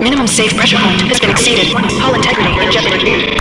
Minimum safe pressure point has been exceeded. Hull integrity in jeopardy.